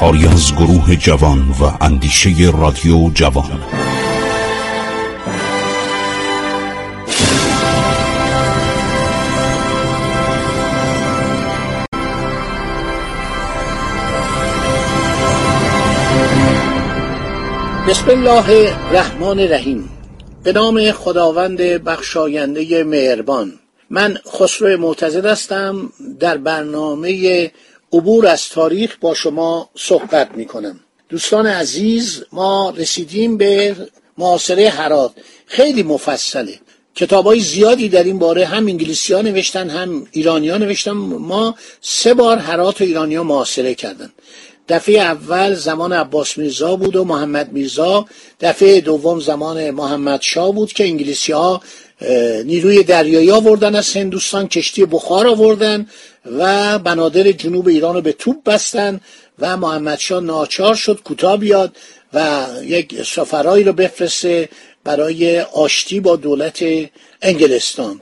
کاری از گروه جوان و اندیشه رادیو جوان. بسم الله الرحمن الرحیم. به نام خداوند بخشاینده مهربان. من خسرو معتزد هستم. در برنامه عبور از تاریخ با شما صحبت می کنم دوستان عزیز ما رسیدیم به معاصره حرات. خیلی مفصله. کتاب های زیادی در این باره هم انگلیسی ها نوشتن هم ایرانی ها نوشتن. ما سه بار حرات و ایرانی ها معاصره کردن. دفعه اول زمان عباس میرزا بود و محمد میرزا. دفعه دوم زمان محمد شاه بود که انگلیسی ها نیروی دریایی آوردن از هندوستان کشتی بخار آوردن و بنادر جنوب ایران رو به توپ بستن و محمد شاه ناچار شد کوتاه بیاد و یک سفرایی رو بفرسته برای آشتی با دولت انگلستان.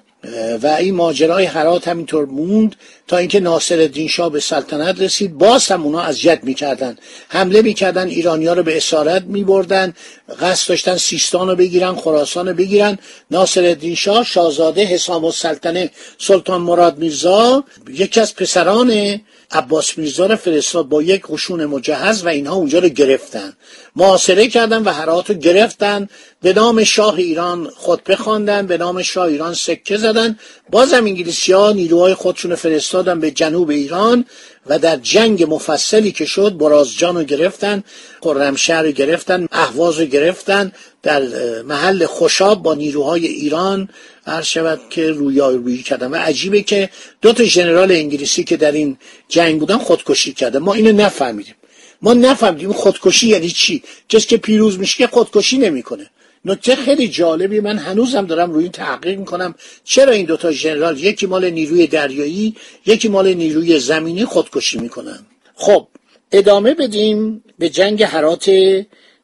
و این ماجرای حرات همینطور موند. تا اینکه ناصر الدین شاه به سلطنت رسید. باز هم اونا اذیت می‌کردن. حمله می‌کردن ایرانیا رو به اسارت میبردن قصد داشتن سیستان رو بگیرن خراسان رو بگیرن. ناصر الدین شاه شاهزاده حسام السلطنه سلطان مراد میرزا یکی از پسران عباس میرزا رو فرستاد با یک قشون مجهز و اینها اونجا رو گرفتن. معاصره کردن و هرات رو گرفتن. به نام شاه ایران خطبه خواندن به نام شاه ایران سکه زدن. بازم انگلیسی ها نیروهای خودشون فرستادن به جنوب ایران و در جنگ مفصلی که شد برازجان رو گرفتن خرمشهر رو گرفتن اهواز رو گرفتن در محل خوشاب با نیروهای ایران هر شود که رویارویی کردن. و عجیبه که دو تا ژنرال انگلیسی که در این جنگ بودن خودکشی کردن. ما اینو نفهمیدیم. ما نفهمیدیم خودکشی یعنی چی. کسی که پیروز میشه که خودکشی نمی‌کنه. نکته خیلی جالبی. من هنوزم دارم روی این تحقیق می‌کنم. چرا این دوتا ژنرال یکی مال نیروی دریایی یکی مال نیروی زمینی خودکشی می‌کنن؟ خب ادامه بدیم به جنگ حرات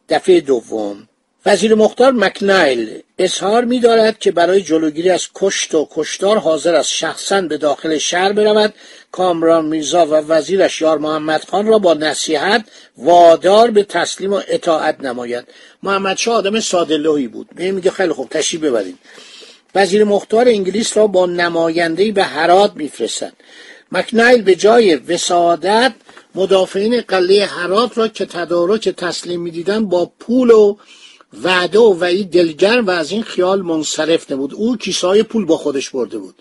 دفعه دوم. وزیر مختار مکنایل اظهار می دارد که برای جلوگیری از کشت و کشتار حاضر است شخصا به داخل شهر برود. کامران میرزا و وزیرش یار محمد خان را با نصیحت وادار به تسلیم و اطاعت نماید. محمد شاه آدم سادلوهی بود. میگه خیلی خوب تشریف ببرید. وزیر مختار انگلیس را با نمایندهای به هرات میفرستند مکنایل به جای وسادت مدافعین قلعه هرات را که تدارک تسلیم می‌دیدند با پول و وعده و وعید دلگرم و از این خیال منصرف نبود. او کیسه پول با خودش برده بود.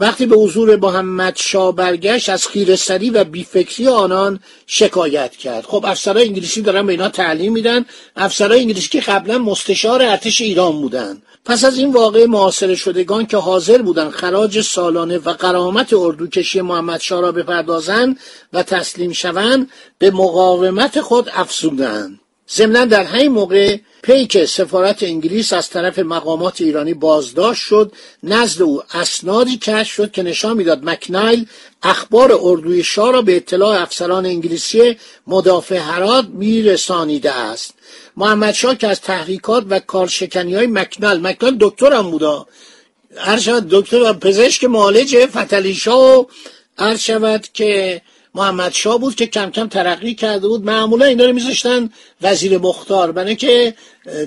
وقتی به حضور محمد شاه برگشت از خیرستری و بیفکری آنان شکایت کرد. خب افسرهای انگلیسی دارن به اینا تعلیم میدن. افسرهای انگلیسی که قبلا مستشار ارتش ایران بودن. پس از این واقع معاصر شدگان که حاضر بودند خراج سالانه و قرامت اردوکشی محمد شاه را بپردازند و تسلیم شوند به مقاومت خود افزودند. ضمنا در همین موقع پیک سفارت انگلیس از طرف مقامات ایرانی بازداشت شد نزد او اسنادی کشف شد که نشان می‌داد مکنایل اخبار اردوی شاه را به اطلاع افسران انگلیسی مدافع هرات میرسانیده است. محمد شاه که از تحریکات و کارشکنی های مکنال مکنال دکتر هم بودا. هر شود دکتر و پزشک معالج فتلیشا و هر شود که محمد شاه بود که کم کم ترقی کرده بود. معمولا اینا رو میذاشتن وزیر مختار. برای که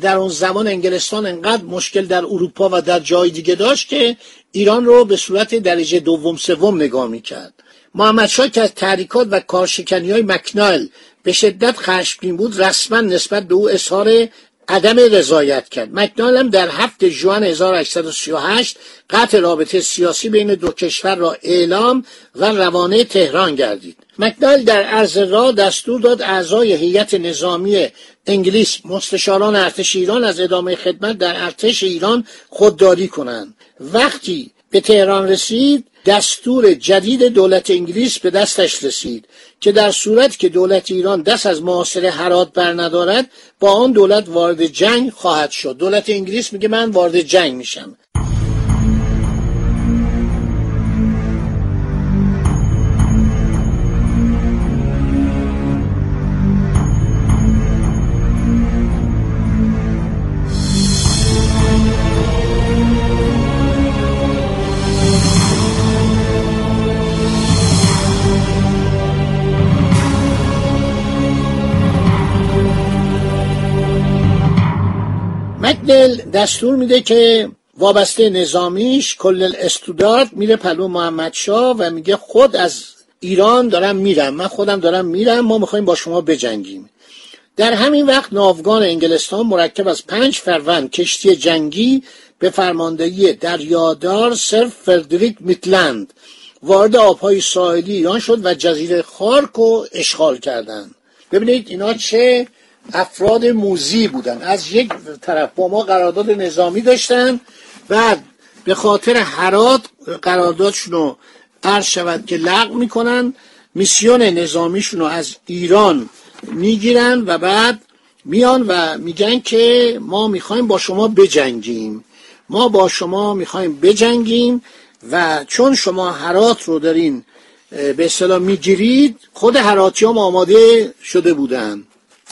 در اون زمان انگلستان انقدر مشکل در اروپا و در جای دیگه داشت که ایران رو به صورت درجه دوم سوم نگاه می‌کرد. محمد شاه که از تحریکات و کارشکنی های مکنایل به شدت خشمگین بود رسما نسبت به او اظهار عدم رضایت کرد. مکنال هم در هفت جوان 1838 قطع رابطه سیاسی بین دو کشور را اعلام و روانه تهران گردید. مکنال در عرض را دستور داد اعضای هیئت نظامی انگلیس مستشاران ارتش ایران از ادامه خدمت در ارتش ایران خودداری کنند. وقتی به تهران رسید دستور جدید دولت انگلیس به دستش رسید که در صورت که دولت ایران دست از معاصره حرات بر ندارد با آن دولت وارد جنگ خواهد شد. دولت انگلیس میگه من وارد جنگ میشم. مکنل دستور میده که وابسته نظامیش کل استودارت میره پلو محمد شا و میگه خود از ایران دارم میرم من خودم دارم میرم ما می‌خوایم با شما بجنگیم. در همین وقت ناوگان انگلستان مرکب از پنج فروند کشتی جنگی به فرماندهی دریادار سر فردریک میتلند وارد آبهای ساحلی ایران شد و جزیره خارک رو اشغال کردند. ببینید اینا چه افراد موزی بودن. از یک طرف با ما قرارداد نظامی داشتن و به خاطر حرات قراردادشون رو عرض شود که لغو می‌کنن میسیون نظامیشون رو از ایران می‌گیرن و بعد میان و میگن که ما می‌خوایم با شما بجنگیم. ما با شما می‌خوایم بجنگیم و چون شما حرات رو دارین به اصطلاح می‌گیرید خود حراتی هم آماده شده بودن.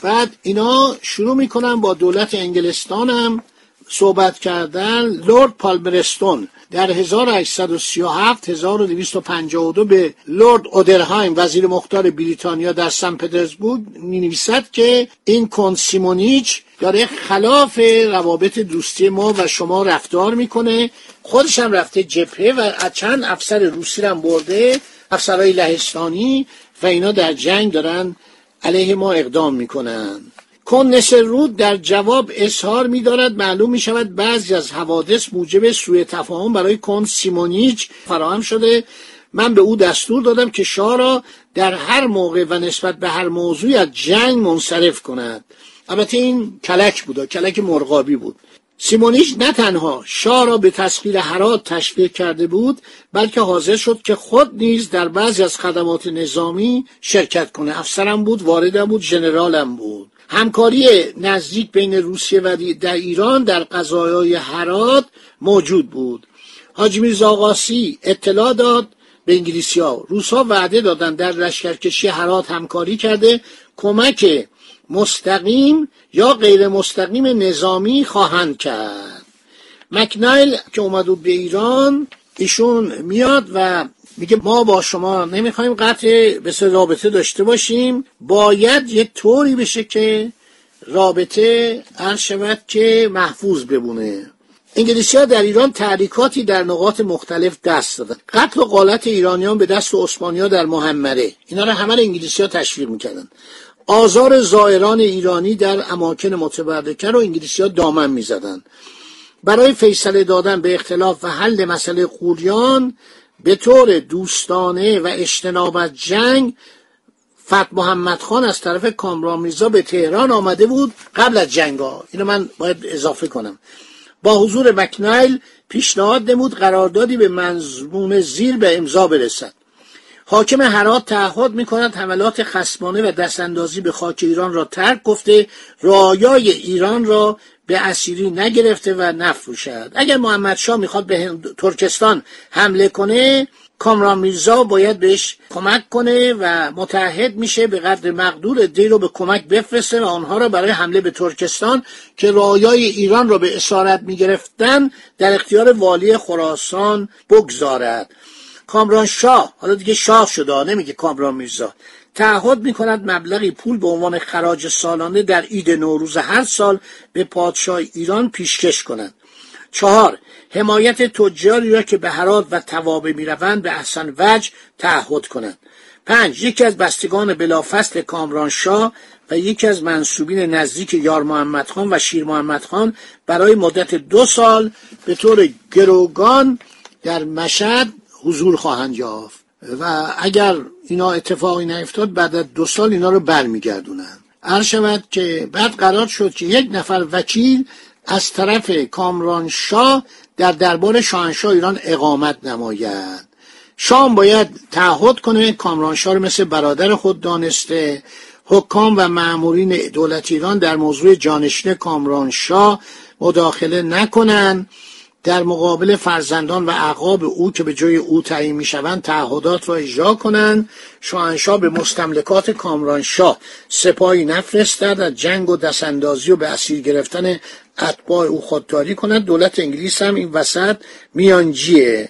بعد اینا شروع می‌کنن با دولت انگلستان هم صحبت کردن. لورد پالبرستون در 1837 1252 به لورد اودرهایم وزیر مختار بریتانیا در سن پترزبورگ می نویسد که این کنسیمونیچ داره خلاف روابط دوستی ما و شما رفتار می‌کنه. خودش هم رفته جبهه و چند افسر روسی هم برده افسرهای لهستانی و اینا در جنگ دارن علیه ما اقدام می‌کنن. کنس رود در جواب اظهار می دارد معلوم می شود بعضی از حوادث موجب سوء تفاهم برای کن سیمونیچ فراهم شده. من به او دستور دادم که شاه را در هر موقع و نسبت به هر موضوعی از جنگ منصرف کند. البته این کلک بود کلک مرغابی بود. سیمونیچ نه تنها شاه را به تسخیر حرات تشویق کرده بود بلکه حاضر شد که خود نیز در بعضی از خدمات نظامی شرکت کنه. افسرم بود واردم بود ژنرالم بود. همکاری نزدیک بین روسیه و در ایران در قضایای حرات موجود بود. حاجی میرزا اطلاع داد به انگلیسی ها روس وعده دادن در لشکرکشی حرات همکاری کرده کمک مستقیم یا غیر مستقیم نظامی خواهند کرد. مکنایل که اومد به ایران ایشون میاد و میگه ما با شما نمی‌خوایم قطع به رابطه داشته باشیم. باید یه طوری بشه که رابطه عرض شود که محفوظ بمونه. انگلیسی ها در ایران تحریکاتی در نقاط مختلف دست دادن. قتل و قالت ایرانیان به دست عثمانی ها در محمره. اینا رو همه انگلیسی ها تشویق می‌کردن. آزار زائران ایرانی در اماکن متبرکه رو انگلیسی ها دامن می‌زدن. برای فیصله دادن به اختلاف و حل مسئله قوریان به طور دوستانه و اجتناب از جنگ فت محمد خان از طرف کامران میرزا به تهران آمده بود قبل از جنگ ها اینو من باید اضافه کنم. با حضور مکنایل پیشنهاد نمود قراردادی به منظوم زیر به امضا برسد. حاکم هرات تعهد می کند حملات خسمانه و دستاندازی به خاک ایران را ترک گفته رایای ایران را به اسیری نگرفته و نفروشد. اگر محمد شاه می‌خواد به ترکستان حمله کنه کامران میرزا باید بهش کمک کنه و متحد میشه به قدر مقدور دی رو به کمک بفرسته و آنها را برای حمله به ترکستان که رایای ایران را به اسارت می‌گرفتن در اختیار والی خراسان بگذارد. کامران شاه. حالا دیگه شاه شده نمیگه کامران میرزا. تعهد می کند مبلغی پول به عنوان خراج سالانه در عید نوروز هر سال به پادشاه ایران پیشکش کند چهار حمایت تجاری را که به حرات و توابه می‌روند به احسن وجه تعهد کنند. پنج یکی از بستگان بلافصل کامرانشاه و یکی از منصوبین نزدیک یار محمد خان و شیر محمد خان برای مدت دو سال به طور گروگان در مشهد حضور خواهند یافت و اگر اینا اتفاقی نیفتاد بعد از دو سال اینا رو برمیگردونن عرض شود که بعد قرار شد که یک نفر وکیل از طرف کامران شاه در دربار شاهنشاه ایران اقامت نماید. شام باید تعهد کنه کامرانشاه رو مثل برادر خود دانسته. حکام و معمورین دولت ایران در موضوع جانشین کامرانشاه مداخله نکنند در مقابل فرزندان و اعقاب او که به جای او تعیین می‌شوند تعهدات را اجرا کنند. شاهنشاه به مستملکات کامرانشاه سپاهی نفرستد از جنگ و دستاندازی و به اسیر گرفتن اتباع او خودداری کند. دولت انگلیس هم این وسط میانجیه.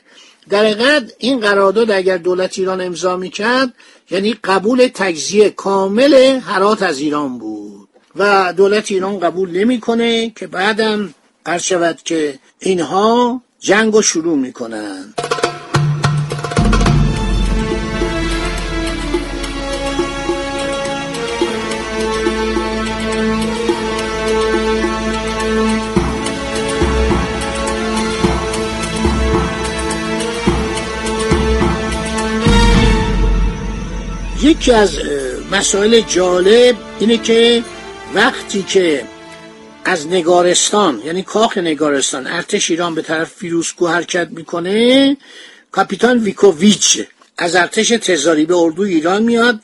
در حقیقت این قرارداد اگر دولت ایران امضا می‌کرد یعنی قبول تجزیه کامل حرات از ایران بود. و دولت ایران قبول نمی‌کنه که بعدم هر شود که اینها جنگ رو شروع می‌کنن. یکی از مسائل جالب اینه که وقتی که از نگارستان یعنی کاخ نگارستان ارتش ایران به طرف فیروسکو حرکت می‌کنه کاپیتان ویکوویچ از ارتش تزاری به اردو ایران میاد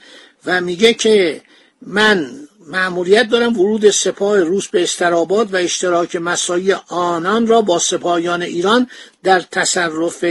و میگه که من معمولیت دارم ورود سپاه روس به استراباد و اشتراک مسایی آنان را با سپاهیان ایران در تصرف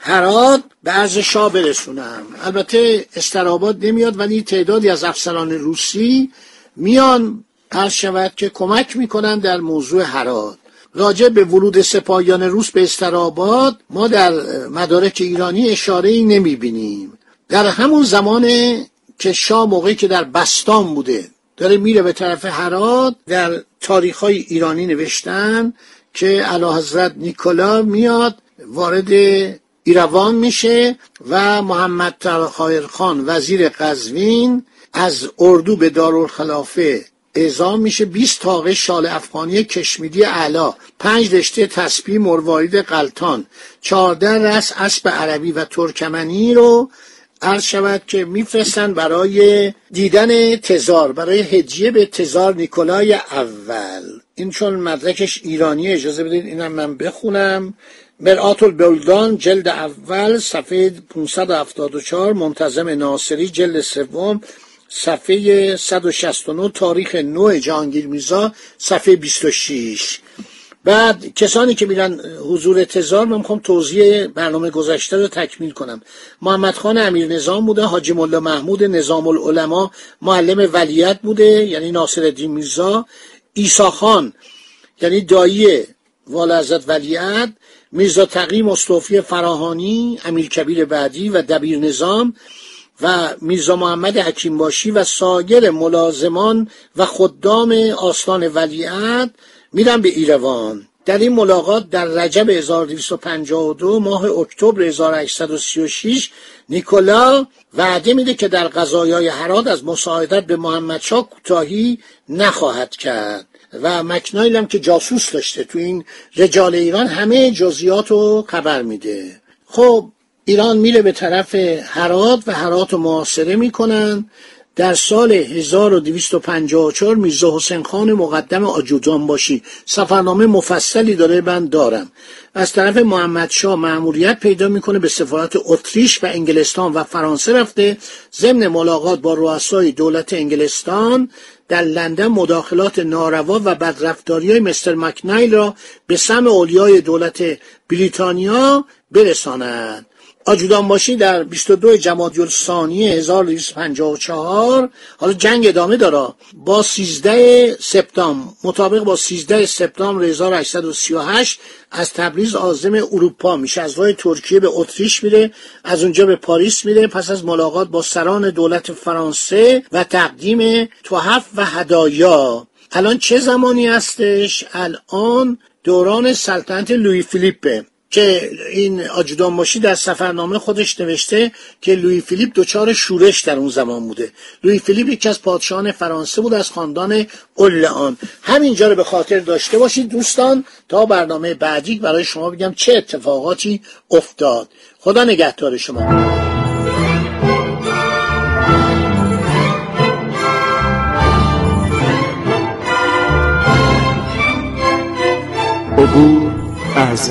هرات به عرض شاه برسونم. البته استراباد نمیاد ولی تعدادی از افسران روسی میان هر شود که کمک می‌کنن در موضوع هرات راجع به ورود سپاهیان روس به استراباد ما در مدارک ایرانی اشاره ای نمی بینیم در همون زمان که شاه موقعی که در بستان بوده داره میره به طرف هرات در تاریخ های ایرانی نوشتن که علا حضرت نیکولا میاد وارد ایروان میشه و محمد ترخایر خان وزیر قزوین از اردو به دارالخلافه اعزام میشه 20 تاقه شال افغانی کشمیدی علا پنج رشته تسبیح مروارید قلتان 14 رس اسب عربی و ترکمنی رو عرض شود که میفرستن برای دیدن تزار برای هجیه به تزار نیکولای اول. این چون مدرکش ایرانی اجازه بدید اینم من بخونم. مرآت البلدان جلد اول صفحه 574 منتظم ناصری جلد سوم. صفحه 169 تاریخ نو جهانگیر میرزا صفحه 26 بعد کسانی که میرن حضور تزار من می‌خوام توضیح برنامه گذشته رو تکمیل کنم. محمد خان امیر نظام بوده حاجی ملا محمود نظام العلماء معلم ولیت بوده یعنی ناصر الدین میرزا. ایسا خان یعنی دایی والا حضرت ولیت میرزا تقی مصطفی فراهانی امیر کبیر بعدی و دبیر نظام. و میرزا محمد حکیم باشی و سایر ملازمان و خدام آستان ولیعت میرن به ایروان. در این ملاقات در رجب 1252 ماه اکتبر 1836 نیکولا وعده میده که در قضایای هرات از مساعدت به محمدشاه کوتاهی نخواهد کرد. و مکنایل هم که جاسوس داشته تو این رجال ایران همه جزیات رو خبر میده. خب ایران میره به طرف هرات و هرات رو محاصره می‌کنن. در سال 1254 میرزا حسین خان مقدم آجودان باشی. سفرنامه مفصلی داره من دارم. از طرف محمد شاه معمولیت پیدا می‌کنه به سفارت اتریش و انگلستان و فرانسه رفته. ضمن ملاقات با رؤسای دولت انگلستان در لندن مداخلات ناروا و بدرفتاری های مستر مکنایل را به سم اولیای دولت بریتانیا برساند آجودان باشی در 22 جمادی الثانی 1254 حالا جنگ ادامه داره. با 13 سپتامبر مطابق با 13 سپتامبر 1838 از تبریز عازم اروپا میشه. از راه ترکیه به اتریش میره از اونجا به پاریس میره. پس از ملاقات با سران دولت فرانسه و تقدیم توحف و هدایا. الان چه زمانی هستش؟ الان دوران سلطنت لوی فیلیپه که این آجودان باشی در سفرنامه خودش نوشته که لوی فیلیپ دچار شورش در اون زمان بوده. لوی فیلیپ یکی از پادشاهان فرانسه بود از خاندان اولعان همینجا رو به خاطر داشته باشید دوستان. تا برنامه بعدی برای شما بگم چه اتفاقاتی افتاد. خدا نگهدار شما. عبور از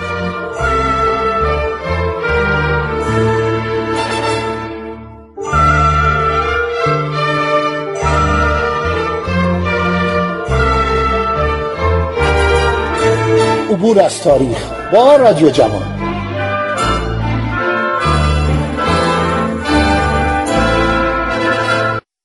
عبور از تاریخ با رادیو جوان.